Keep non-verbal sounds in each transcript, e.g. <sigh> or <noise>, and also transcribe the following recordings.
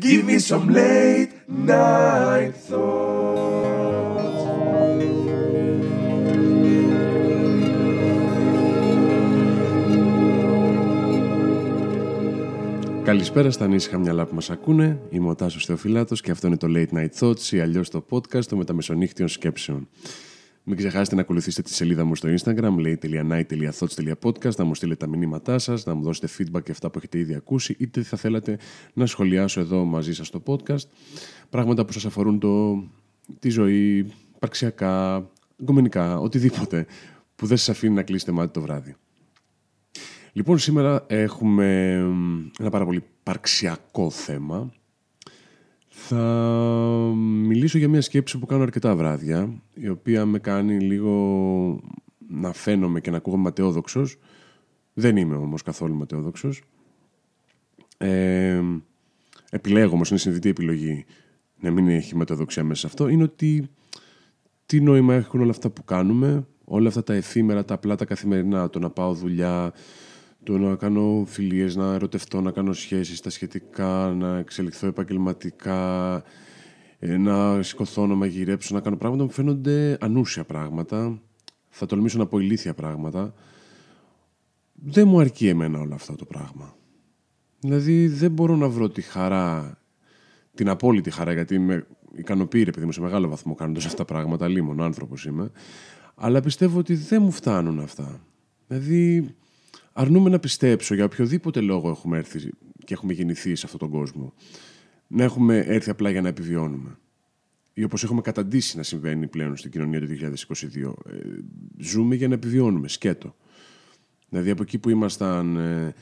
Give me some late night thoughts. Καλησπέρα στα ανήσυχα μυαλά που μας ακούνε. Είμαι ο Τάσος Θεοφυλάτος και αυτό είναι το Late Night Thoughts ή αλλιώς το podcast των μεταμεσονύχτιων σκέψεων. Μην ξεχάσετε να ακολουθήσετε τη σελίδα μου στο Instagram, late.night.thoughts.podcast, να μου στείλετε τα μηνύματά σας, να μου δώσετε feedback για αυτά που έχετε ήδη ακούσει, είτε θα θέλατε να σχολιάσω εδώ μαζί σας το podcast. Πράγματα που σας αφορούν το, τη ζωή, παρξιακά, γκομενικά, οτιδήποτε που δεν σας αφήνει να κλείσετε μάτι το βράδυ. Λοιπόν, σήμερα έχουμε ένα πάρα πολύ παρξιακό θέμα. Θα μιλήσω για μια σκέψη που κάνω αρκετά βράδια, η οποία με κάνει λίγο να φαίνομαι και να ακούγομαι ματαιόδοξος. Δεν είμαι όμως καθόλου ματαιόδοξος. Ε, επιλέγω όμως, είναι συνειδητή επιλογή να μην έχει ματαιοδοξία μέσα σε αυτό, είναι ότι τι νόημα έχουν όλα αυτά που κάνουμε, όλα αυτά τα εφήμερα, τα απλά, τα καθημερινά, το να πάω δουλειά, το να κάνω φιλίες, να ερωτευτώ, να κάνω σχέσεις, τα σχετικά, να εξελιχθώ επαγγελματικά, ε, να σηκωθώ, να μαγειρέψω, να κάνω πράγματα που φαίνονται ανούσια πράγματα. Θα τολμήσω να πω ηλίθια πράγματα. Δεν μου αρκεί εμένα όλο αυτό το πράγμα. Δηλαδή δεν μπορώ να βρω τη χαρά, την απόλυτη χαρά, γιατί με ικανοποιεί ρε παιδί μου σε μεγάλο βαθμό κάνοντας αυτά τα πράγματα, λίμον άνθρωπος είμαι, αλλά πιστεύω ότι δεν μου φτάνουν αυτά. Δηλαδή αρνούμε να πιστέψω για οποιοδήποτε λόγο έχουμε έρθει και έχουμε γεννηθεί σε αυτόν τον κόσμο. Να έχουμε έρθει απλά για να επιβιώνουμε. Ή όπως έχουμε καταντήσει να συμβαίνει πλέον στην κοινωνία του 2022. Ε, ζούμε για να επιβιώνουμε, σκέτο. Δηλαδή από εκεί που ήμασταν ε,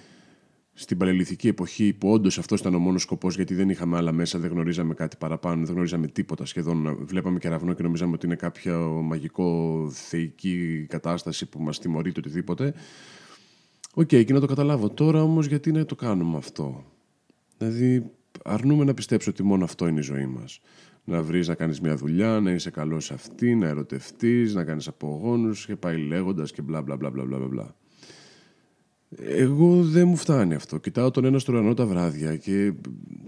στην παλαιολιθική εποχή, που όντως αυτός ήταν ο μόνος σκοπός, γιατί δεν είχαμε άλλα μέσα, δεν γνωρίζαμε κάτι παραπάνω, δεν γνωρίζαμε τίποτα σχεδόν. Βλέπαμε κεραυνό και νομίζαμε ότι είναι κάποια μαγικό θεϊκή κατάσταση που μας τιμωρεί το οτιδήποτε. Οκ, okay, και να το καταλάβω. Τώρα όμως γιατί να το κάνουμε αυτό; Δηλαδή αρνούμε να πιστέψω ότι μόνο αυτό είναι η ζωή μας. Να βρεις να κάνεις μια δουλειά, να είσαι καλός σε αυτή, να ερωτευτείς, να κάνεις απογόνους και πάει λέγοντας και μπλα μπλα μπλα μπλα μπλα μπλα. Εγώ δεν μου φτάνει αυτό. Κοιτάω τον ένα στο ουρανό τα βράδια και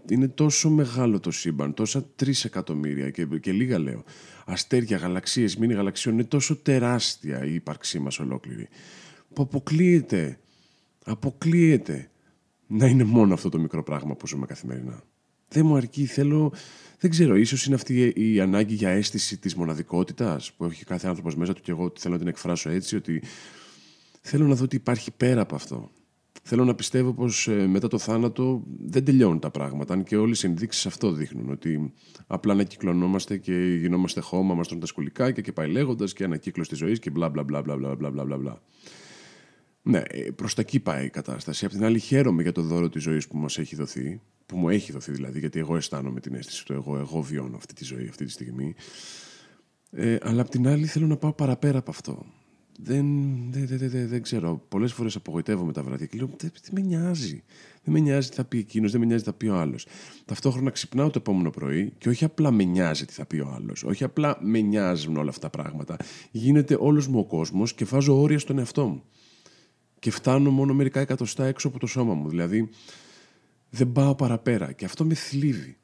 είναι τόσο μεγάλο το σύμπαν, τόσα τρεις εκατομμύρια και, και λίγα λέω. Αστέρια, γαλαξίες, μήνυ γαλαξιών, είναι τόσο τεράστια η ύπαρξή μας ολόκληρη που αποκλείεται αποκλείεται να είναι μόνο αυτό το μικρό πράγμα που ζούμε καθημερινά. Δεν μου αρκεί, θέλω, δεν ξέρω, ίσως είναι αυτή η ανάγκη για αίσθηση της μοναδικότητας που έχει κάθε άνθρωπος μέσα του και εγώ θέλω να την εκφράσω έτσι, ότι θέλω να δω ότι υπάρχει πέρα από αυτό. Θέλω να πιστεύω πως ε, μετά το θάνατο δεν τελειώνουν τα πράγματα, αν και όλες οι ενδείξεις αυτό δείχνουν, ότι απλά ανακυκλωνόμαστε και γινόμαστε χώμα, μας τα σκουλικά και πάει λέγοντας και ανακύκλωση της ζωής και μπλα μπλα μπλα μπλα μπλα μπλα μπλα. Ναι, ε, προς τα εκεί πάει η κατάσταση. Απ' την άλλη, χαίρομαι για το δώρο της ζωής που μας έχει δοθεί, που μου έχει δοθεί δηλαδή, γιατί εγώ αισθάνομαι την αίσθηση του εγώ, εγώ βιώνω αυτή τη ζωή αυτή τη στιγμή. Ε, αλλά απ' την άλλη, θέλω να πάω παραπέρα από αυτό. Δεν, δεν, δεν, δεν, δεν ξέρω. Πολλές φορές απογοητεύομαι τα βράδια και λέω: Δεν με νοιάζει. Δεν με νοιάζει τι θα πει εκείνος, δεν με νοιάζει τι θα πει ο άλλος. Ταυτόχρονα ξυπνάω το επόμενο πρωί και όχι απλά με νοιάζει τι θα πει ο άλλος, όχι απλά με νοιάζουν όλα αυτά τα πράγματα. Γίνεται όλος μου ο κόσμος και βάζω όρια στον εαυτό μου και φτάνω μόνο μερικά εκατοστά έξω από το σώμα μου. Δηλαδή δεν πάω παραπέρα και αυτό με θλίβει.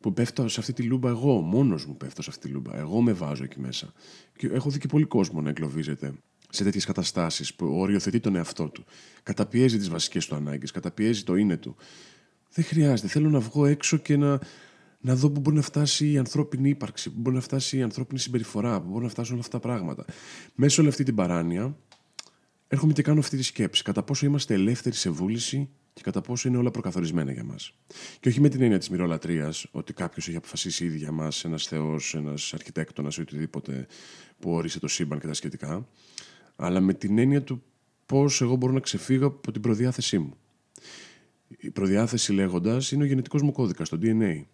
Που πέφτω σε αυτή τη λούμπα εγώ, μόνος μου πέφτω σε αυτή τη λούμπα. Εγώ με βάζω εκεί μέσα. Και έχω δει και πολύ κόσμο να εγκλωβίζεται σε τέτοιες καταστάσεις που οριοθετεί τον εαυτό του. Καταπιέζει τις βασικές του ανάγκες, καταπιέζει το είναι του. Δεν χρειάζεται. Θέλω να βγω έξω και να, να δω πού μπορεί να φτάσει η ανθρώπινη ύπαρξη, πού μπορεί να φτάσει η ανθρώπινη συμπεριφορά, πού μπορεί να φτάσουν όλα αυτά τα πράγματα. Μέσω όλη αυτή την παράνοια, έρχομαι και κάνω αυτή τη σκέψη. Κατά πόσο είμαστε ελεύθεροι σε βούληση και κατά πόσο είναι όλα προκαθορισμένα για μας. Και όχι με την έννοια της μυρολατρείας, ότι κάποιος έχει αποφασίσει ήδη για μας, ένας θεός, ένας αρχιτέκτονας ή οτιδήποτε που όρισε το σύμπαν και τα σχετικά, αλλά με την έννοια του πώς εγώ μπορώ να ξεφύγω από την προδιάθεσή μου. Η προδιάθεση λέγοντας είναι ο γενετικός μου κώδικας, το DNA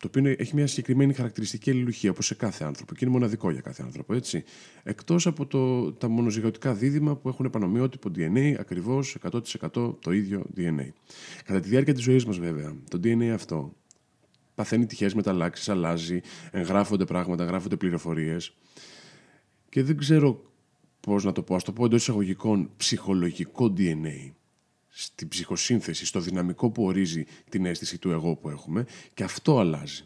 το οποίο έχει μια συγκεκριμένη χαρακτηριστική αλληλουχία, όπως σε κάθε άνθρωπο, και είναι μοναδικό για κάθε άνθρωπο, έτσι. Εκτός από το, τα μονοζυγωτικά δίδυμα που έχουν επανομοιότυπο DNA, ακριβώς 100% το ίδιο DNA. Κατά τη διάρκεια της ζωής μας, βέβαια, το DNA αυτό παθαίνει τυχαίες μεταλλάξεις, αλλάζει, εγγράφονται πράγματα, εγγράφονται πληροφορίες. Και δεν ξέρω πώς να το πω, ας το πω εντός εισαγωγικών ψυχολογικό DNA. Στην ψυχοσύνθεση, στο δυναμικό που ορίζει την αίσθηση του εγώ που έχουμε και αυτό αλλάζει.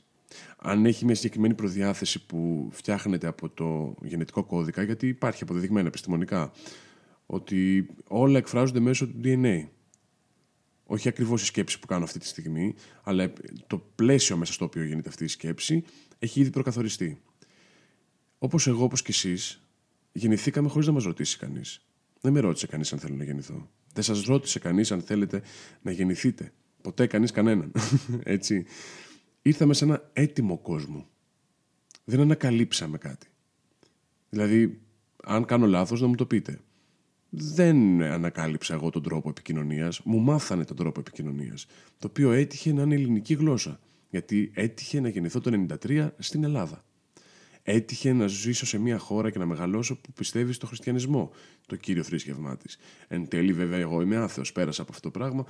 Αν έχει μια συγκεκριμένη προδιάθεση που φτιάχνεται από το γενετικό κώδικα, γιατί υπάρχει αποδεδειγμένα επιστημονικά, ότι όλα εκφράζονται μέσω του DNA. Όχι ακριβώς η σκέψη που κάνω αυτή τη στιγμή, αλλά το πλαίσιο μέσα στο οποίο γίνεται αυτή η σκέψη έχει ήδη προκαθοριστεί. Όπως εγώ, όπως και εσείς, γεννηθήκαμε χωρίς να μας ρωτήσει κανείς. Δεν με ρώτησε κανείς αν θέλω να γεννηθώ. Δεν σας ρώτησε κανείς αν θέλετε να γεννηθείτε. Ποτέ κανείς κανέναν. <laughs> Έτσι. Ήρθαμε σε ένα έτοιμο κόσμο. Δεν ανακαλύψαμε κάτι. Δηλαδή, αν κάνω λάθος να μου το πείτε. Δεν ανακάλυψα εγώ τον τρόπο επικοινωνίας. Μου μάθανε τον τρόπο επικοινωνίας. Το οποίο έτυχε να είναι ελληνική γλώσσα. Γιατί έτυχε να γεννηθώ το 1993 στην Ελλάδα έτυχε να ζήσω σε μια χώρα και να μεγαλώσω που πιστεύει στο χριστιανισμό, το κύριο θρήσκευμά της. Εν τέλει, βέβαια, εγώ είμαι άθεος, πέρασα από αυτό το πράγμα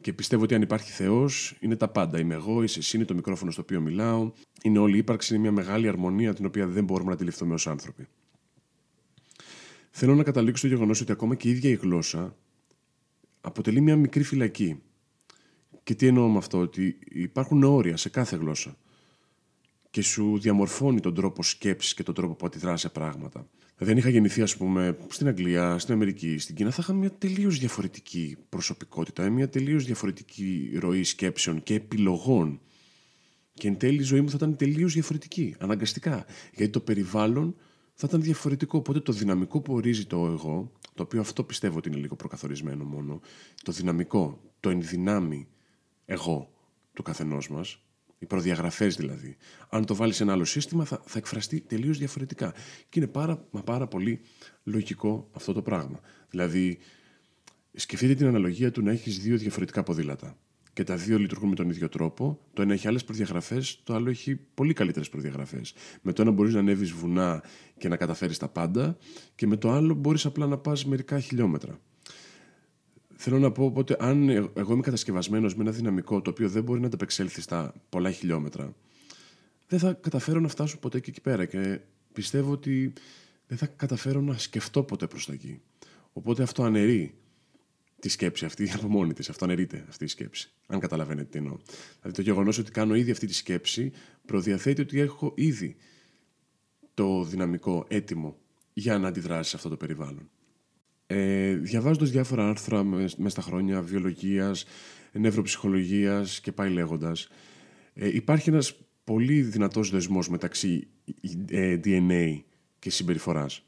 και πιστεύω ότι αν υπάρχει Θεός, είναι τα πάντα. Είμαι εγώ, είσαι εσύ, είναι το μικρόφωνο στο οποίο μιλάω. Είναι όλη η ύπαρξη, είναι μια μεγάλη αρμονία την οποία δεν μπορούμε να αντιληφθούμε ως άνθρωποι. Θέλω να καταλήξω στο γεγονός ότι ακόμα και η ίδια η γλώσσα αποτελεί μια μικρή φυλακή. Και τι εννοώ με αυτό, ότι υπάρχουν όρια σε κάθε γλώσσα και σου διαμορφώνει τον τρόπο σκέψης και τον τρόπο που αντιδράς σε πράγματα. Δηλαδή, αν είχα γεννηθεί, ας πούμε, στην Αγγλία, στην Αμερική, στην Κίνα, θα είχα μια τελείως διαφορετική προσωπικότητα, μια τελείως διαφορετική ροή σκέψεων και επιλογών. Και εν τέλει η ζωή μου θα ήταν τελείως διαφορετική, αναγκαστικά. Γιατί το περιβάλλον θα ήταν διαφορετικό. Οπότε το δυναμικό που ορίζει το εγώ, το οποίο αυτό πιστεύω ότι είναι λίγο προκαθορισμένο μόνο, το δυναμικό, το ενδυνάμει εγώ του καθενός μας, οι προδιαγραφές δηλαδή. Αν το βάλεις σε ένα άλλο σύστημα, θα, θα εκφραστεί τελείως διαφορετικά. Και είναι πάρα, μα πάρα πολύ λογικό αυτό το πράγμα. Δηλαδή, σκεφτείτε την αναλογία του να έχεις δύο διαφορετικά ποδήλατα. Και τα δύο λειτουργούν με τον ίδιο τρόπο. Το ένα έχει άλλες προδιαγραφές, το άλλο έχει πολύ καλύτερες προδιαγραφές. Με το ένα μπορείς να ανέβεις βουνά και να καταφέρεις τα πάντα, και με το άλλο μπορείς απλά να πας μερικά χιλιόμετρα. Θέλω να πω οπότε, αν εγώ είμαι κατασκευασμένος με ένα δυναμικό το οποίο δεν μπορεί να ανταπεξέλθει στα πολλά χιλιόμετρα, δεν θα καταφέρω να φτάσω ποτέ και εκεί πέρα. Και πιστεύω ότι δεν θα καταφέρω να σκεφτώ ποτέ προς τα εκεί. Οπότε αυτό αναιρεί τη σκέψη αυτή <laughs> από μόνη της. Αυτό αναιρείται αυτή η σκέψη. Αν καταλαβαίνετε τι εννοώ. Δηλαδή το γεγονός ότι κάνω ήδη αυτή τη σκέψη προδιαθέτει ότι έχω ήδη το δυναμικό έτοιμο για να αντιδράσει σε αυτό το περιβάλλον. Ε, διαβάζοντας διάφορα άρθρα μέσα στα χρόνια βιολογίας, νευροψυχολογίας και πάει λέγοντας, ε, υπάρχει ένας πολύ δυνατός δεσμός μεταξύ ε, DNA και συμπεριφοράς.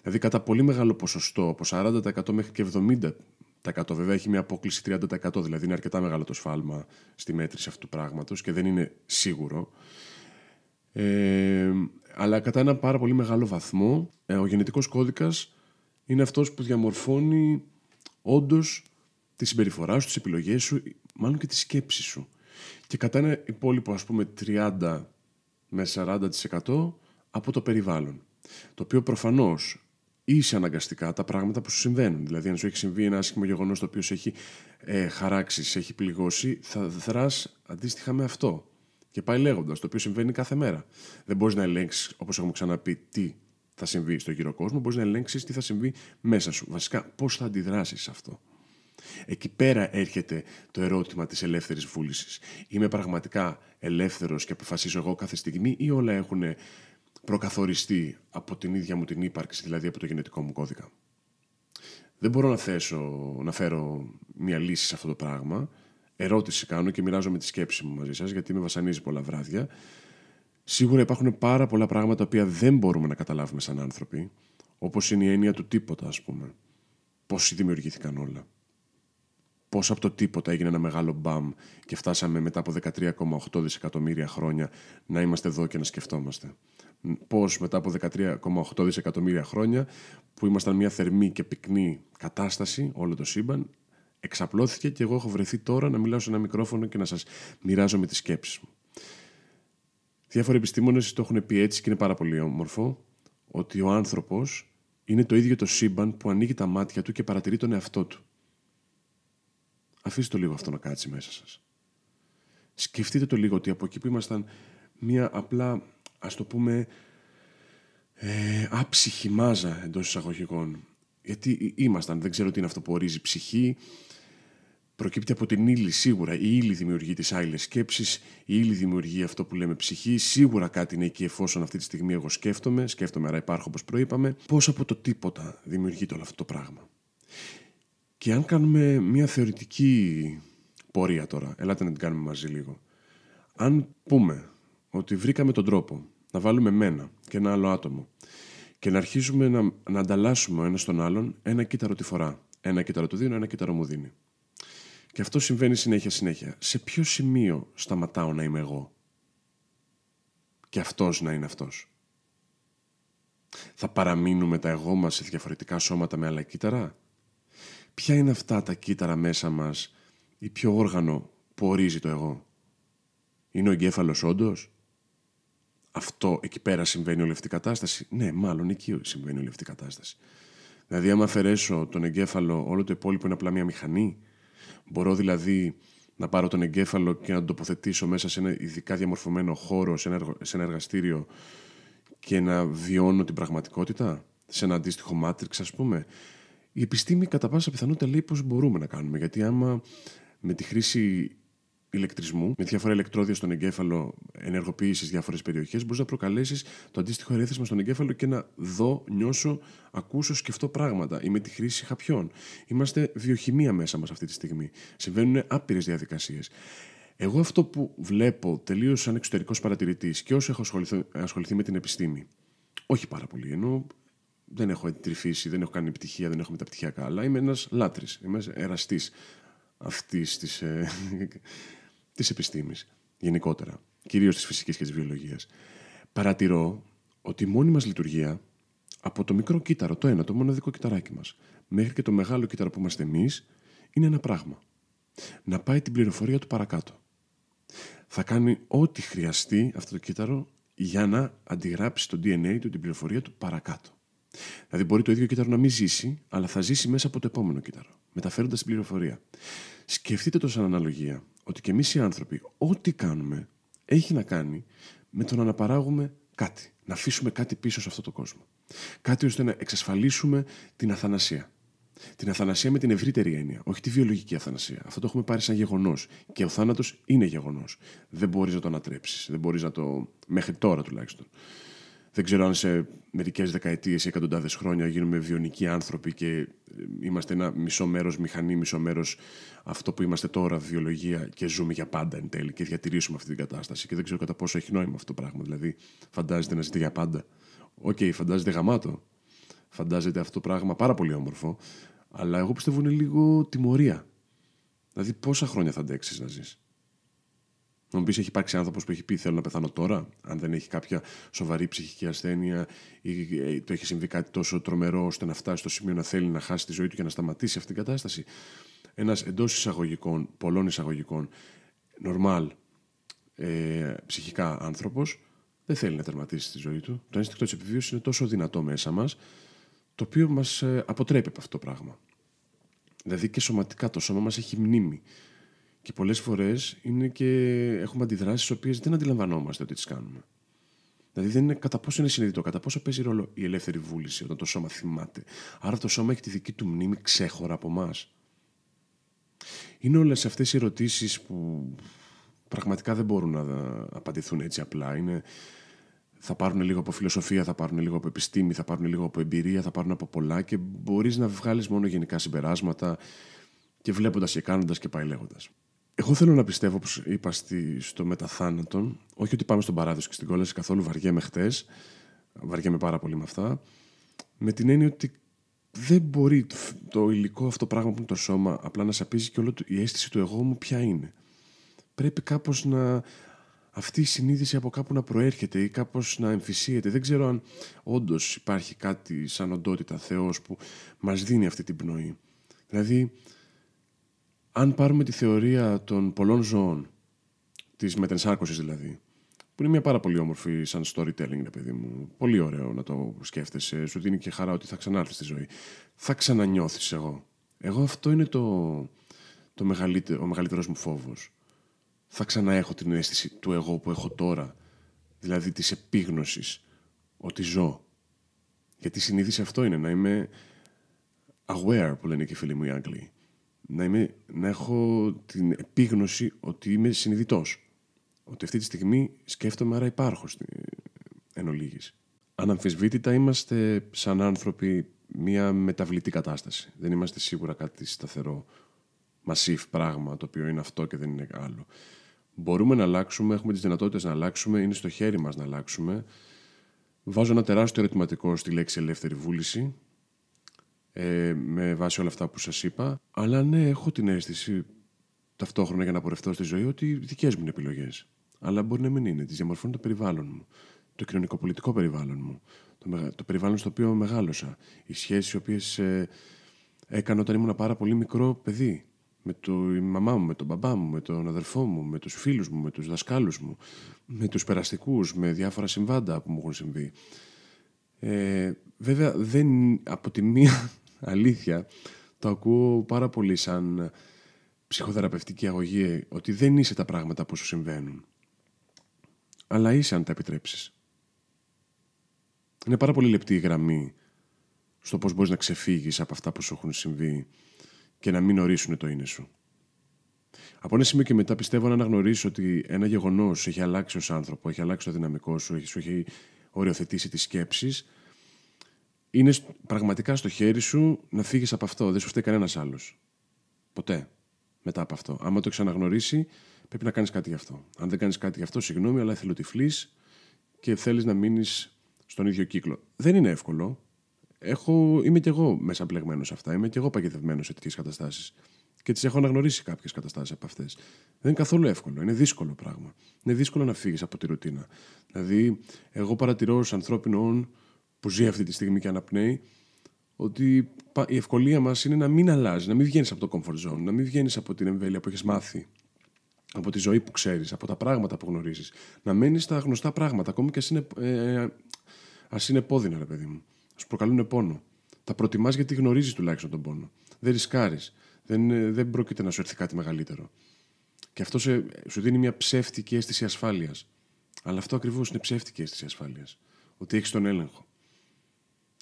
Δηλαδή κατά πολύ μεγάλο ποσοστό, από 40% μέχρι και 70%. Βέβαια έχει μια απόκληση 30%, δηλαδή είναι αρκετά μεγάλο το σφάλμα στη μέτρηση αυτού του πράγματος και δεν είναι σίγουρο. Ε, αλλά κατά ένα πάρα πολύ μεγάλο βαθμό, ε, ο γενετικός κώδικας είναι αυτός που διαμορφώνει όντως τη συμπεριφορά σου, τις επιλογές σου, μάλλον και τη σκέψη σου. Και κατά ένα υπόλοιπο ας πούμε 30 με 40% από το περιβάλλον. Το οποίο προφανώς είσαι αναγκαστικά τα πράγματα που σου συμβαίνουν. Δηλαδή, αν σου έχει συμβεί ένα άσχημο γεγονός το οποίος σε έχει ε, χαράξεις, σε έχει πληγώσει, θα δράς αντίστοιχα με αυτό. Και πάει λέγοντας, το οποίο συμβαίνει κάθε μέρα. Δεν μπορείς να ελέγξεις, όπως έχουμε ξαναπεί, τι θα συμβεί στο γύρο κόσμο, μπορείς να ελέγξεις τι θα συμβεί μέσα σου. Βασικά, πώς θα αντιδράσεις σε αυτό. Εκεί πέρα έρχεται το ερώτημα της ελεύθερης βούλησης. Είμαι πραγματικά ελεύθερος και αποφασίζω εγώ κάθε στιγμή, ή όλα έχουν προκαθοριστεί από την ίδια μου την ύπαρξη, δηλαδή από το γενετικό μου κώδικα; Δεν μπορώ να θέσω, να φέρω μια λύση σε αυτό το πράγμα. Ερώτηση κάνω και μοιράζομαι τη σκέψη μου μαζί σας, γιατί με βασανίζει πολλά βράδια. Σίγουρα υπάρχουν πάρα πολλά πράγματα που δεν μπορούμε να καταλάβουμε σαν άνθρωποι, όπως είναι η έννοια του τίποτα, ας πούμε. Πώ δημιουργήθηκαν όλα. Πώς από το τίποτα έγινε ένα μεγάλο μπαμ και φτάσαμε μετά από 13,8 δισεκατομμύρια χρόνια να είμαστε εδώ και να σκεφτόμαστε. Πώς μετά από 13,8 δισεκατομμύρια χρόνια, που ήμασταν μια θερμή και πυκνή κατάσταση, όλο το σύμπαν, εξαπλώθηκε και εγώ έχω βρεθεί τώρα να μιλάω σε ένα μικρόφωνο και να σας μοιράζω με τις σκέψεις μου. Διάφοροι επιστήμονες το έχουν πει έτσι και είναι πάρα πολύ όμορφο, ότι ο άνθρωπος είναι το ίδιο το σύμπαν που ανοίγει τα μάτια του και παρατηρεί τον εαυτό του. Αφήστε το λίγο αυτό να κάτσει μέσα σας. Σκεφτείτε το λίγο ότι από εκεί που ήμασταν μία απλά, ας το πούμε, ε, άψυχη μάζα εντός εισαγωγικών. Γιατί ήμασταν, δεν ξέρω τι είναι αυτό που ορίζει ψυχή, προκύπτει από την ύλη σίγουρα. Η ύλη δημιουργεί τις άλλες σκέψεις, η ύλη δημιουργεί αυτό που λέμε ψυχή. Σίγουρα κάτι είναι εκεί εφόσον αυτή τη στιγμή εγώ σκέφτομαι, σκέφτομαι άρα υπάρχω όπως προείπαμε. Πώς από το τίποτα δημιουργείται όλο αυτό το πράγμα. Και αν κάνουμε μια θεωρητική πορεία τώρα, ελάτε να την κάνουμε μαζί λίγο. Αν πούμε ότι βρήκαμε τον τρόπο να βάλουμε μένα και ένα άλλο άτομο και να αρχίσουμε να, να ανταλλάσσουμε ένας στον άλλον ένα κύτταρο τη φορά. Ένα κύτταρο του δίνω, ένα κύτταρο μου δίνει. Και αυτό συμβαίνει συνέχεια συνέχεια. Σε ποιο σημείο σταματάω να είμαι εγώ; Και αυτός να είναι αυτός. Θα παραμείνουμε τα εγώ μας σε διαφορετικά σώματα με άλλα κύτταρα; Ποια είναι αυτά τα κύτταρα μέσα μας; Ή ποιο όργανο που ορίζει το εγώ; Είναι ο εγκέφαλος όντως; Αυτό εκεί πέρα συμβαίνει όλη αυτή η κατάσταση; Ναι, μάλλον εκεί συμβαίνει όλη αυτή η κατάσταση. Δηλαδή, άμα αφαιρέσω τον εγκέφαλο, όλο το υπόλοιπο είναι απλά μια μηχανή. Μπορώ δηλαδή να πάρω τον εγκέφαλο και να τον τοποθετήσω μέσα σε ένα ειδικά διαμορφωμένο χώρο, σε ένα, σε ένα εργαστήριο και να βιώνω την πραγματικότητα, σε ένα αντίστοιχο μάτριξ ας πούμε; Η επιστήμη κατά πάσα πιθανότητα λέει πώς μπορούμε να κάνουμε, γιατί άμα με τη χρήση ηλεκτρισμού, με διάφορα ηλεκτρόδια στον εγκέφαλο, ενεργοποίησης διάφορες περιοχές, μπορείς να προκαλέσεις το αντίστοιχο ερέθισμα στον εγκέφαλο και να δω, νιώσω, ακούσω, σκεφτώ πράγματα ή με τη χρήση χαπιών. Είμαστε βιοχημία μέσα μας αυτή τη στιγμή. Συμβαίνουν άπειρες διαδικασίες. Εγώ αυτό που βλέπω τελείως σαν εξωτερικός παρατηρητής και όσο έχω ασχοληθεί, ασχοληθεί με την επιστήμη, όχι πάρα πολύ, ενώ δεν έχω εντρυφήσει, δεν έχω κάνει επιτυχία, δεν έχω μεταπτυχιακά, αλλά είμαι ένας λάτρης, είμαι εραστής αυτής της ε, της επιστήμης γενικότερα, κυρίως της φυσικής και της βιολογίας, παρατηρώ ότι η μόνη μας λειτουργία από το μικρό κύτταρο, το ένα, το μοναδικό κυταράκι μας, μέχρι και το μεγάλο κύτταρο που είμαστε εμείς, είναι ένα πράγμα. Να πάει την πληροφορία του παρακάτω. Θα κάνει ό,τι χρειαστεί αυτό το κύτταρο για να αντιγράψει το DNA του την πληροφορία του παρακάτω. Δηλαδή, μπορεί το ίδιο κύτταρο να μην ζήσει, αλλά θα ζήσει μέσα από το επόμενο κύτταρο, μεταφέροντας την πληροφορία. Σκεφτείτε το σαν αναλογία ότι και εμείς οι άνθρωποι, ό,τι κάνουμε, έχει να κάνει με το να αναπαράγουμε κάτι. Να αφήσουμε κάτι πίσω σε αυτό το κόσμο. Κάτι ώστε να εξασφαλίσουμε την αθανασία. Την αθανασία με την ευρύτερη έννοια, όχι τη βιολογική αθανασία. Αυτό το έχουμε πάρει σαν γεγονός. Και ο θάνατος είναι γεγονός. Δεν μπορείς να το ανατρέψεις. Δεν μπορείς να το. μέχρι τώρα τουλάχιστον. Δεν ξέρω αν σε μερικές δεκαετίες ή εκατοντάδες χρόνια γίνουμε βιονικοί άνθρωποι και ε, είμαστε ένα μισό μέρος μηχανή, μισό μέρος αυτό που είμαστε τώρα, βιολογία, και ζούμε για πάντα εν τέλει και διατηρήσουμε αυτή την κατάσταση. Και δεν ξέρω κατά πόσο έχει νόημα αυτό το πράγμα. Δηλαδή, φαντάζεσαι να ζεις για πάντα. Οκ, okay, φαντάζεται γαμάτο. Φαντάζεται αυτό το πράγμα πάρα πολύ όμορφο. Αλλά εγώ πιστεύω είναι λίγο τιμωρία. Δηλαδή, πόσα χρόνια θα αντέξεις να ζεις; Να μου πεις, έχει υπάρξει άνθρωπος που έχει πει: Θέλω να πεθάνω τώρα, αν δεν έχει κάποια σοβαρή ψυχική ασθένεια ή ε, το έχει συμβεί κάτι τόσο τρομερό ώστε να φτάσει στο σημείο να θέλει να χάσει τη ζωή του και να σταματήσει αυτή την κατάσταση. Ένας εντός εισαγωγικών, πολλών εισαγωγικών, νορμάλ ε, ψυχικά άνθρωπος δεν θέλει να τερματίσει τη ζωή του. Το ένστικτο της επιβίωσης είναι τόσο δυνατό μέσα μας, το οποίο μας ε, αποτρέπει από αυτό το πράγμα. Δηλαδή και σωματικά το σώμα μας έχει μνήμη. Και πολλές φορές είναι και έχουμε αντιδράσεις τι οποίες δεν αντιλαμβανόμαστε ότι τις κάνουμε. Δηλαδή δεν είναι κατά πόσο είναι συνειδητό, κατά πόσο παίζει ρόλο η ελεύθερη βούληση όταν το σώμα θυμάται. Άρα το σώμα έχει τη δική του μνήμη ξέχωρα από εμάς. Είναι όλες αυτές οι ερωτήσεις που πραγματικά δεν μπορούν να απαντηθούν έτσι απλά. Είναι, θα πάρουν λίγο από φιλοσοφία, θα πάρουν λίγο από επιστήμη, θα πάρουν λίγο από εμπειρία, θα πάρουν από πολλά και μπορείς να βγάλεις μόνο γενικά συμπεράσματα και βλέποντας και κάνοντας και πάει λέγοντας. Εγώ θέλω να πιστεύω, όπως είπα στη, στο μεταθάνατον, όχι ότι πάμε στον παράδεισο και στην κόλαση, καθόλου βαριέμαι χτες. Βαριέμαι πάρα πολύ με αυτά. Με την έννοια ότι δεν μπορεί το, το υλικό αυτό πράγμα που είναι το σώμα απλά να σαπίζει και όλο η αίσθηση του εγώ μου ποια είναι. Πρέπει κάπως να αυτή η συνείδηση από κάπου να προέρχεται ή κάπως να εμφυσίεται. Δεν ξέρω αν όντως υπάρχει κάτι σαν οντότητα Θεός που μας δίνει αυτή την πνοή. Δηλαδή, αν πάρουμε τη θεωρία των πολλών ζώων, της μετενσάρκωσης δηλαδή, που είναι μια πάρα πολύ όμορφη σαν storytelling, παιδί μου. Πολύ ωραίο να το σκέφτεσαι. Σου δίνει και χαρά ότι θα ξανάρθεις στη ζωή. Θα ξανανιώθεις εγώ. Εγώ αυτό είναι το, το μεγαλύτερο, ο μεγαλύτερος μου φόβος. Θα ξαναέχω την αίσθηση του εγώ που έχω τώρα. Δηλαδή της επίγνωσης ότι ζω. Γιατί η συνείδηση αυτό είναι, να είμαι aware που λένε και οι φίλοι μου οι Άγγλοι να, είμαι, να έχω την επίγνωση ότι είμαι συνειδητός. Ότι αυτή τη στιγμή σκέφτομαι, άρα υπάρχω στην, εν ολίγης. Αναμφισβήτητα είμαστε σαν άνθρωποι μια μεταβλητή κατάσταση. Δεν είμαστε σίγουρα κάτι σταθερό, μασίφ πράγμα, το οποίο είναι αυτό και δεν είναι άλλο. Μπορούμε να αλλάξουμε, έχουμε τις δυνατότητες να αλλάξουμε, είναι στο χέρι μας να αλλάξουμε. Βάζω ένα τεράστιο ερωτηματικό στη λέξη ελεύθερη βούληση, ε, με βάση όλα αυτά που σας είπα. Αλλά ναι, έχω την αίσθηση ταυτόχρονα για να πορευτώ στη ζωή ότι δικές μου είναι επιλογές. Αλλά μπορεί να μην είναι. Τις διαμορφώνει το περιβάλλον μου. Το κοινωνικοπολιτικό περιβάλλον μου. Το, το περιβάλλον στο οποίο μεγάλωσα. Οι σχέσεις οι οποίες ε, έκανα όταν ήμουν πάρα πολύ μικρό παιδί. Με το, η μαμά μου, με τον μπαμπά μου, με τον αδερφό μου, με τους φίλους μου, με τους δασκάλους μου, με τους περαστικούς, με διάφορα συμβάντα που μου έχουν συμβεί. Ε, βέβαια, δεν, από τη μία αλήθεια, το ακούω πάρα πολύ σαν ψυχοθεραπευτική αγωγή, ότι δεν είσαι τα πράγματα που σου συμβαίνουν. Αλλά είσαι αν τα επιτρέψεις. Είναι πάρα πολύ λεπτή η γραμμή στο πώς μπορείς να ξεφύγεις από αυτά που σου έχουν συμβεί και να μην ορίσουν το είναι σου. Από ένα σημείο και μετά πιστεύω να αναγνωρίσει ότι ένα γεγονός έχει αλλάξει ως άνθρωπο, έχει αλλάξει το δυναμικό σου, έχει, σου έχει οριοθετήσει τις σκέψεις. Είναι πραγματικά στο χέρι σου να φύγεις από αυτό. Δεν σου φταίει κανένας άλλος. Ποτέ. Μετά από αυτό. Άμα το ξαναγνωρίσει, πρέπει να κάνεις κάτι γι' αυτό. Αν δεν κάνεις κάτι γι' αυτό, συγγνώμη, αλλά εθελοτυφλή και θέλεις να μείνεις στον ίδιο κύκλο. Δεν είναι εύκολο. Έχω, είμαι κι εγώ μέσα μπλεγμένος σε αυτά. Είμαι κι εγώ παγιδευμένος σε τέτοιες καταστάσεις. Και τις έχω αναγνωρίσει κάποιες καταστάσεις από αυτές. Δεν είναι καθόλου εύκολο. Είναι δύσκολο πράγμα. Είναι δύσκολο να φύγεις από τη ρουτίνα. Δηλαδή, εγώ παρατηρώ ως ανθρώπινο όν που ζει αυτή τη στιγμή και αναπνέει, ότι η ευκολία μας είναι να μην αλλάζει, να μην βγαίνεις από το comfort zone, να μην βγαίνεις από την εμβέλεια που έχεις μάθει, από τη ζωή που ξέρεις, από τα πράγματα που γνωρίζεις. Να μένεις στα γνωστά πράγματα, ακόμη και α είναι, ε, ας είναι πόδινα, ρε παιδί μου. Σου προκαλούν πόνο. Τα προτιμάς γιατί γνωρίζεις τουλάχιστον τον πόνο. Δεν ρισκάρεις. Δεν, ε, δεν πρόκειται να σου έρθει κάτι μεγαλύτερο. Και αυτό σε, σου δίνει μια ψεύτικη αίσθηση ασφάλειας. Αλλά αυτό ακριβώς είναι ψεύτικη αίσθηση ασφάλειας. Ότι έχεις τον έλεγχο.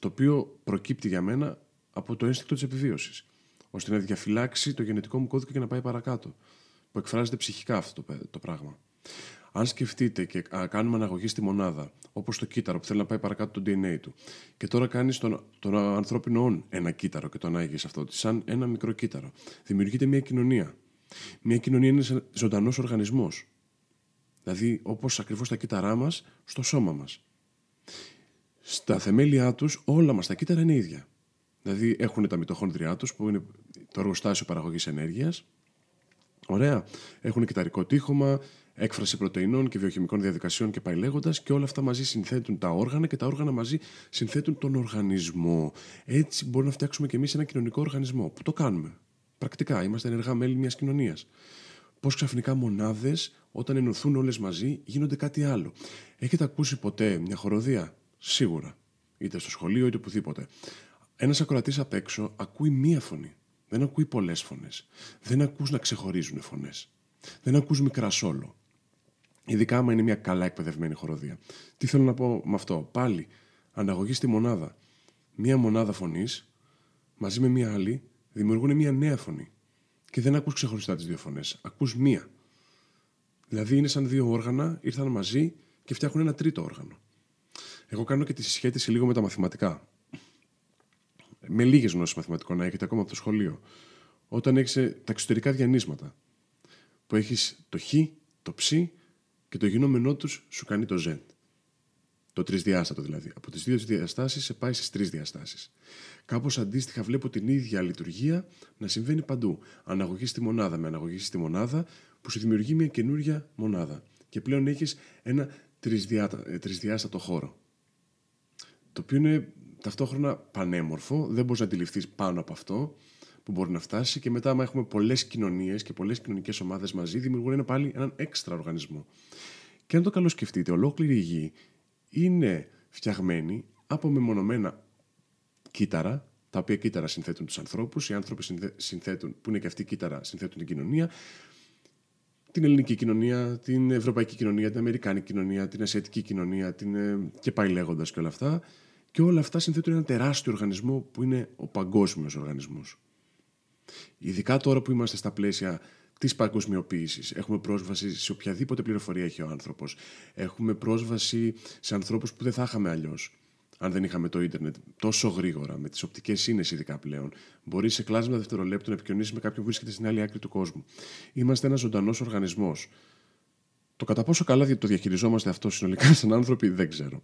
Το οποίο προκύπτει για μένα από το ένστικτο της επιβίωσης. ώστε να διαφυλάξει το γενετικό μου κώδικα και να πάει παρακάτω. Που εκφράζεται ψυχικά αυτό το, το πράγμα. Αν σκεφτείτε και κάνουμε αναγωγή στη μονάδα, όπως το κύτταρο που θέλει να πάει παρακάτω το DNA του, και τώρα κάνεις τον, τον ανθρώπινο όν ένα κύτταρο και το ανάγει αυτό, σαν ένα μικρό κύτταρο, δημιουργείται μια κοινωνία. Μια κοινωνία είναι ένα ζωντανός οργανισμός. Δηλαδή, όπως ακριβώς τα κύτταρά μας στο σώμα μας. Στα θεμέλια τους, όλα μας τα κύτταρα είναι ίδια. Δηλαδή, έχουν τα μυτοχόνδριά τους, που είναι το εργοστάσιο παραγωγής ενέργειας. Ωραία. Έχουν κυταρικό τείχομα, έκφραση πρωτεϊνών και βιοχημικών διαδικασιών και πάει λέγοντας, και όλα αυτά μαζί συνθέτουν τα όργανα και τα όργανα μαζί συνθέτουν τον οργανισμό. Έτσι μπορούμε να φτιάξουμε κι εμείς ένα κοινωνικό οργανισμό. Που το κάνουμε; Πρακτικά, είμαστε ενεργά μέλη μιας κοινωνίας. Πώς ξαφνικά μονάδες, όταν ενωθούν όλες μαζί, γίνονται κάτι άλλο. Έχετε ακούσει ποτέ μια χοροδία, σίγουρα, είτε στο σχολείο είτε οπουδήποτε. Ένας ακροατής απ' έξω ακούει μία φωνή. Δεν ακούει πολλές φωνές. Δεν ακούς να ξεχωρίζουν φωνές. Δεν ακούς μικρά σόλο. Ειδικά άμα είναι μια καλά εκπαιδευμένη χοροδία. Τι θέλω να πω με αυτό; Πάλι, αναγωγή στη μονάδα. Μία μονάδα φωνής μαζί με μία άλλη δημιουργούν μία νέα φωνή. Και δεν ακούς ξεχωριστά τις δύο φωνές. Ακούς μία. Δηλαδή είναι σαν δύο όργανα, ήρθαν μαζί και φτιάχνουν ένα τρίτο όργανο. Εγώ κάνω και τη συσχέτιση λίγο με τα μαθηματικά. Με λίγες γνώσεις μαθηματικών να έχετε ακόμα από το σχολείο. Όταν έχεις τα εξωτερικά διανύσματα. Που έχεις το χ, το ψ και το γινόμενό τους σου κάνει το Z. Το τρισδιάστατο δηλαδή. Από τις δύο διαστάσεις σε πάει στις τρεις διαστάσεις. Κάπως αντίστοιχα βλέπω την ίδια λειτουργία να συμβαίνει παντού. Αναγωγής στη μονάδα με αναγωγή στη μονάδα που σου δημιουργεί μια καινούρια μονάδα. Και πλέον έχεις ένα ε, τρισδιάστατο χώρο. Το οποίο είναι ταυτόχρονα πανέμορφο, δεν μπορείς να αντιληφθείς πάνω από αυτό που μπορεί να φτάσει. Και μετά, άμα έχουμε πολλές κοινωνίες και πολλές κοινωνικές ομάδες μαζί, δημιουργούν ένα πάλι έναν έξτρα οργανισμό. Και αν το καλώ σκεφτείτε, ολόκληρη η γη είναι φτιαγμένη από μεμονωμένα κύτταρα, τα οποία κύτταρα συνθέτουν τους ανθρώπους, οι άνθρωποι συνθέτουν, που είναι και αυτοί κύτταρα, συνθέτουν την κοινωνία, την ελληνική κοινωνία, την ευρωπαϊκή κοινωνία, την αμερικάνικη κοινωνία, την ασιατική κοινωνία, την, ε, και πάει λέγοντας και όλα αυτά. Και όλα αυτά συνθέτουν ένα τεράστιο οργανισμό που είναι ο παγκόσμιος οργανισμός. Ειδικά τώρα που είμαστε στα πλαίσια της παγκοσμιοποίησης. Έχουμε πρόσβαση σε οποιαδήποτε πληροφορία έχει ο άνθρωπος. Έχουμε πρόσβαση σε ανθρώπους που δεν θα είχαμε αλλιώς. Αν δεν είχαμε το ίντερνετ τόσο γρήγορα, με τις οπτικές ίνε ειδικά πλέον, μπορείς σε κλάσμα δευτερολέπτου να επικοινωνήσεις με κάποιον που βρίσκεται στην άλλη άκρη του κόσμου. Είμαστε ένα ζωντανός οργανισμός. Το κατά πόσο καλά το διαχειριζόμαστε αυτό συνολικά <laughs> σαν άνθρωποι δεν ξέρω.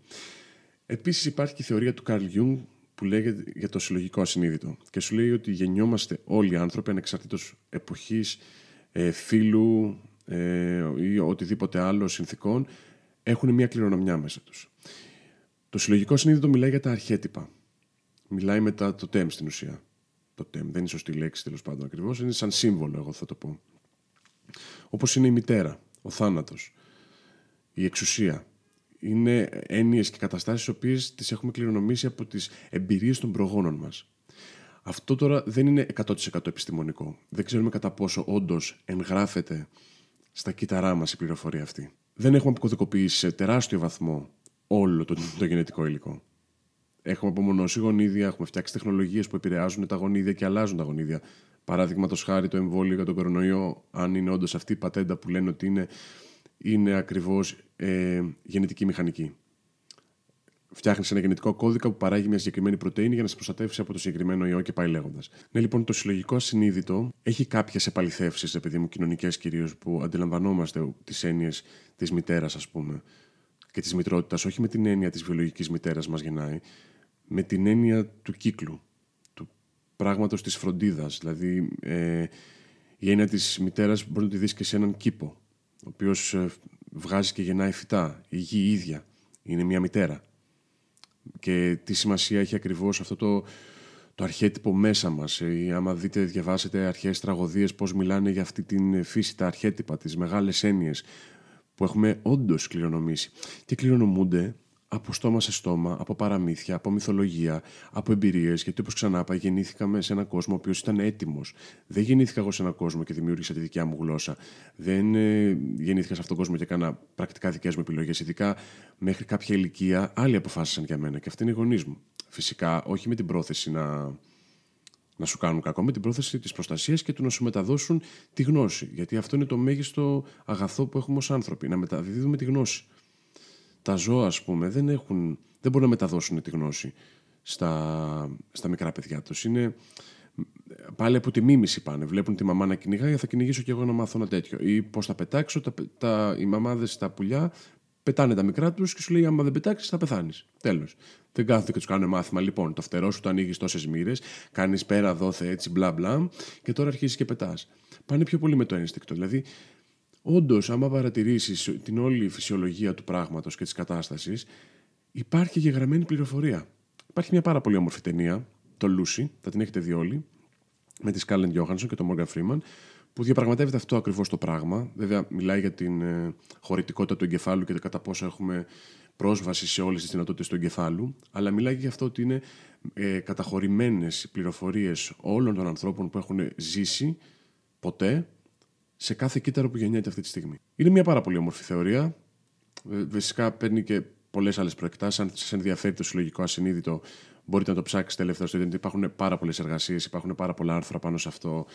Επίσης υπάρχει και η θεωρία του Καρλ Γιουνγκ που λέγεται για το συλλογικό ασυνείδητο και σου λέει ότι γεννιόμαστε όλοι οι άνθρωποι ανεξαρτήτως εποχής, ε, φύλου ε, ή οτιδήποτε άλλο συνθήκων έχουν μια κληρονομιά μέσα τους. Το συλλογικό ασυνείδητο μιλάει για τα αρχέτυπα. Μιλάει με τα τοτέμ στην ουσία. Τοτέμ δεν είναι σωστή λέξη τέλος πάντων ακριβώς, είναι σαν σύμβολο, εγώ θα το πω. Όπως είναι η μητέρα, ο θάνατος, η εξουσία. Είναι έννοιες και καταστάσεις, οι οποίες τις έχουμε κληρονομήσει από τις εμπειρίες των προγόνων μας. Αυτό τώρα δεν είναι 100% επιστημονικό. Δεν ξέρουμε κατά πόσο όντως εγγράφεται στα κύτταρά μας η πληροφορία αυτή. Δεν έχουμε αποκωδικοποιήσει σε τεράστιο βαθμό όλο το, το γενετικό υλικό. Έχουμε απομονώσει γονίδια, έχουμε φτιάξει τεχνολογίες που επηρεάζουν τα γονίδια και αλλάζουν τα γονίδια. Παράδειγμα, χάρη το εμβόλιο για τον κορονοϊό, αν είναι όντως αυτή η πατέντα που λένε ότι είναι, είναι ακριβώς ε, γενετική μηχανική φτιάχνεις ένα γενετικό κώδικα που παράγει μια συγκεκριμένη πρωτενη για να σε προστατεύσει από το συγκεκριμένο ιό και πάει λέγοντας. Ναι, λοιπόν, το συλλογικό συνείδητο έχει κάποιες επαληθεύσεις, επειδή μου, κοινωνικές κυρίως, που αντιλαμβανόμαστε τις έννοιες της μητέρας, ας πούμε, και της μητρότητας, όχι με την έννοια της βιολογικής μητέρας μας γεννάει, με την έννοια του κύκλου, του πράγματος της φροντίδας. Δηλαδή, ε, η έννοια της μητέρας μπορεί να τη δεις και σε έναν κήπο, ο οποίος ε, βγάζει και γεννάει φυτά. Η γη ίδια είναι μια μητέρα και τι σημασία έχει ακριβώς αυτό το, το αρχέτυπο μέσα μας. Ή, άμα δείτε, διαβάσετε αρχαίες τραγωδίες, πώς μιλάνε για αυτή την φύση, τα αρχέτυπα, τις μεγάλες έννοιες που έχουμε όντως κληρονομήσει. Και κληρονομούνται από στόμα σε στόμα, από παραμύθια, από μυθολογία, από εμπειρίες. Γιατί όπως ξανά είπα, γεννήθηκαμε σε έναν κόσμο ο οποίος ήταν έτοιμος. Δεν γεννήθηκα εγώ σε έναν κόσμο και δημιούργησα τη δικιά μου γλώσσα. Δεν ε, γεννήθηκα σε αυτόν τον κόσμο και έκανα πρακτικά δικές μου επιλογές. Ειδικά μέχρι κάποια ηλικία, άλλοι αποφάσισαν για μένα και αυτοί είναι οι γονείς μου. Φυσικά, όχι με την πρόθεση να, να σου κάνουν κακό, με την πρόθεση της προστασίας και του να σου μεταδώσουν τη γνώση. Γιατί αυτό είναι το μέγιστο αγαθό που έχουμε ως άνθρωποι, να μεταδίδουμε τη γνώση τα ζώα, ας πούμε, δεν, έχουν, δεν μπορούν να μεταδώσουν τη γνώση στα, στα μικρά παιδιά τους. Είναι πάλι από τη μίμηση πάνε. Βλέπουν τη μαμά να κυνηγάει, θα κυνηγήσω και εγώ να μάθω ένα τέτοιο. Ή πώς θα πετάξω, τα, τα, οι μαμάδες στα πουλιά πετάνε τα μικρά τους και σου λέει: Άμα δεν πετάξεις, θα πεθάνεις. Τέλος. Δεν κάθονται και τους κάνουν μάθημα. Λοιπόν, το φτερό σου το ανοίγεις τόσες μοίρες, κάνεις πέρα, δόθε έτσι, μπλα μπλα, και τώρα αρχίζεις και πετάς. Πάνε πιο πολύ με το ένστικτο. Δηλαδή, Όντως, άμα παρατηρήσεις την όλη φυσιολογία του πράγματος και της κατάστασης, υπάρχει γεγραμμένη πληροφορία. Υπάρχει μια πάρα πολύ όμορφη ταινία, το Lucy, θα την έχετε δει όλοι, με τη Σκάλεν Johansson και τον Morgan Freeman, που διαπραγματεύεται αυτό ακριβώς το πράγμα. Βέβαια, μιλάει για την ε, χωρητικότητα του εγκεφάλου και κατά πόσο έχουμε πρόσβαση σε όλες τις δυνατότητες του εγκεφάλου, αλλά μιλάει για αυτό ότι είναι ε, καταχωρημένες πληροφορίες όλων των ανθρώπων που έχουν ζήσει ποτέ σε κάθε κύτταρο που γεννιέται αυτή τη στιγμή. Είναι μια πάρα πολύ όμορφη θεωρία. Φυσικά παίρνει και πολλές άλλες προεκτάσεις. Αν σας ενδιαφέρει το συλλογικό ασυνείδητο, μπορείτε να το ψάξετε ελεύθερα στο Ιντερνετ. Υπάρχουν πάρα πολλές εργασίες, υπάρχουν πάρα πολλά άρθρα πάνω σε αυτό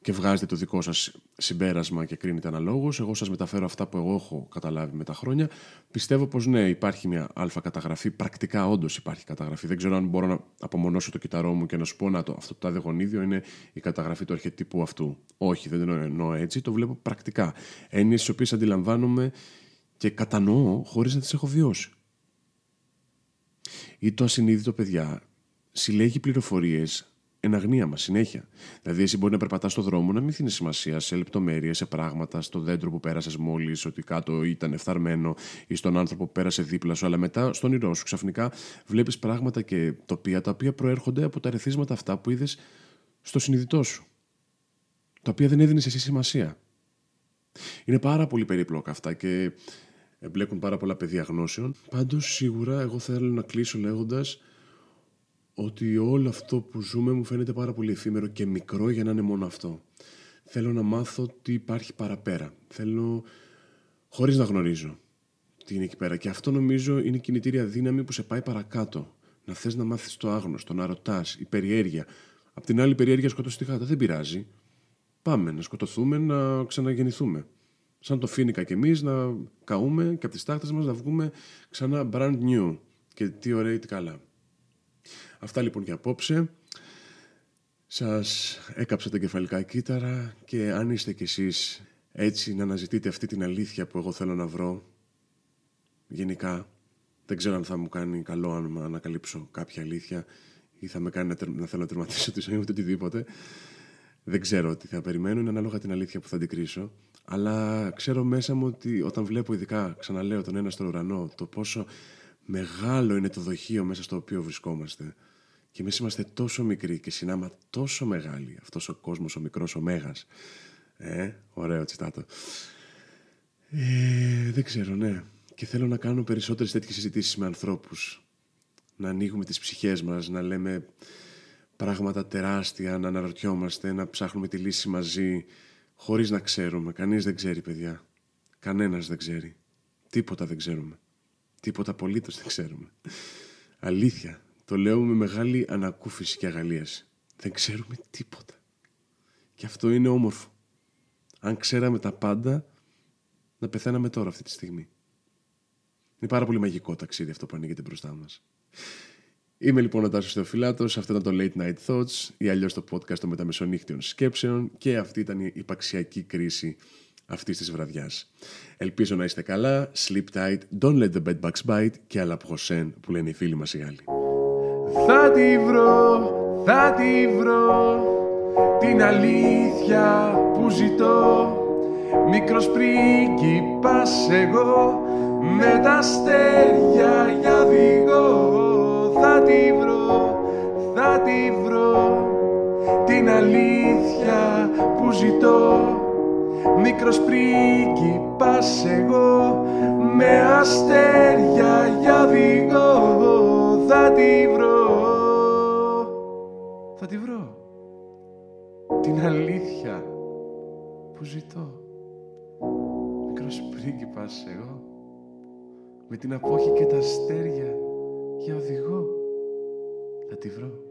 και βγάζετε το δικό σας συμπέρασμα και κρίνετε αναλόγως. Εγώ σας μεταφέρω αυτά που εγώ έχω καταλάβει με τα χρόνια. Πιστεύω πως ναι, υπάρχει μια αλφα καταγραφή. Πρακτικά, όντως υπάρχει καταγραφή. Δεν ξέρω αν μπορώ να απομονώσω το κυταρό μου και να σου πω να το, αυτό το τάδε γονίδιο είναι η καταγραφή του αρχετύπου αυτού. Όχι, δεν το εννοώ έτσι. Το βλέπω πρακτικά. Έννοιες τις οποίες αντιλαμβάνομαι και κατανοώ χωρίς να τις έχω βιώσει. Ή το ασυνείδητο, παιδιά, συλλέγει πληροφορίες εν αγνία μας συνέχεια. Δηλαδή, εσύ μπορεί να περπατάς στο δρόμο, να μην δίνει σημασία σε λεπτομέρειες, σε πράγματα, στο δέντρο που πέρασες μόλις, ότι κάτω ήταν εφθαρμένο, ή στον άνθρωπο που πέρασε δίπλα σου, αλλά μετά στον όνειρό σου ξαφνικά βλέπεις πράγματα και τοπία τα οποία προέρχονται από τα ρεθίσματα αυτά που είδες στο συνειδητό σου. Τα οποία δεν έδινες εσύ σημασία. Είναι πάρα πολύ περίπλοκα αυτά και εμπλέκουν πάρα πολλά πεδία γνώσεων. Πάντως, σίγουρα, εγώ θέλω να κλείσω λέγοντας ότι όλο αυτό που ζούμε μου φαίνεται πάρα πολύ εφήμερο και μικρό για να είναι μόνο αυτό. Θέλω να μάθω τι υπάρχει παραπέρα. Θέλω, χωρίς να γνωρίζω τι είναι εκεί πέρα. Και αυτό νομίζω είναι η κινητήρια δύναμη που σε πάει παρακάτω. Να θες να μάθεις το άγνωστο, να ρωτάς, η περιέργεια. Απ' την άλλη περιέργεια σκοτώσει τη γάτα. Δεν πειράζει. Πάμε να σκοτωθούμε, να ξαναγεννηθούμε. Σαν το φίνικα κι εμείς να καούμε και από τις τάχτες μας να βγούμε ξανά brand new. Και τι ωραία ή τι καλά. Αυτά λοιπόν για απόψε. Σας έκαψα τα κεφαλικά κύτταρα και αν είστε κι εσείς έτσι να αναζητείτε αυτή την αλήθεια που εγώ θέλω να βρω γενικά δεν ξέρω αν θα μου κάνει καλό αν ανακαλύψω κάποια αλήθεια ή θα με κάνει να, να θέλω να τερματίσω τη ζωή μου οτιδήποτε. Δεν ξέρω τι θα περιμένω, είναι ανάλογα την αλήθεια που θα αντικρίσω. Αλλά ξέρω μέσα μου ότι όταν βλέπω ειδικά, ξαναλέω, τον ένα στον ουρανό, το πόσο μεγάλο είναι το δοχείο μέσα στο οποίο βρισκόμαστε. Και εμείς είμαστε τόσο μικροί και συνάμα τόσο μεγάλοι. Αυτός ο κόσμος, ο μικρός, ο μέγας. Ε, ωραίο τσιτάτο. Ε, δεν ξέρω, ναι. Και θέλω να κάνω περισσότερες τέτοιες συζητήσεις με ανθρώπους. Να ανοίγουμε τις ψυχές μας, να λέμε πράγματα τεράστια, να αναρωτιόμαστε, να ψάχνουμε τη λύση μαζί, χωρίς να ξέρουμε. Κανείς δεν ξέρει, παιδιά. Κανένας δεν ξέρει. Τίποτα δεν ξέρουμε. Τίποτα απολύτως δεν ξέρουμε. Αλήθεια. Το λέω με μεγάλη ανακούφιση και αγαλίαση. Δεν ξέρουμε τίποτα. Και αυτό είναι όμορφο. Αν ξέραμε τα πάντα, να πεθαίναμε τώρα αυτή τη στιγμή. Είναι πάρα πολύ μαγικό ταξίδι αυτό που ανοίγεται μπροστά μας. Είμαι λοιπόν ο Τάσος Θεοφυλάτος, αυτό ήταν το Late Night Thoughts ή αλλιώς το podcast των μεταμεσονύχτιων σκέψεων και αυτή ήταν η υπαξιακή κρίση αυτής της βραδιάς. Ελπίζω να είστε καλά, sleep tight, don't let the bed bugs bite και à la prochaine που λένε οι φίλοι μας οι Γάλλοι. Θα τη βρω, θα τη βρω. Την αλήθεια που ζητώ. Μικρός πρίγκιπας εγώ με τα αστέρια για δίγω θα τη βρω, θα τη βρω. Την αλήθεια που ζητώ. Μικρός πρίγκιπας εγώ με αστέρια για δίγω θα τη βρω. Θα τη βρω. Την αλήθεια που ζητώ. Μικρός πρίγκιπας εγώ. Με την απόχη και τα αστέρια για οδηγό. Θα τη βρω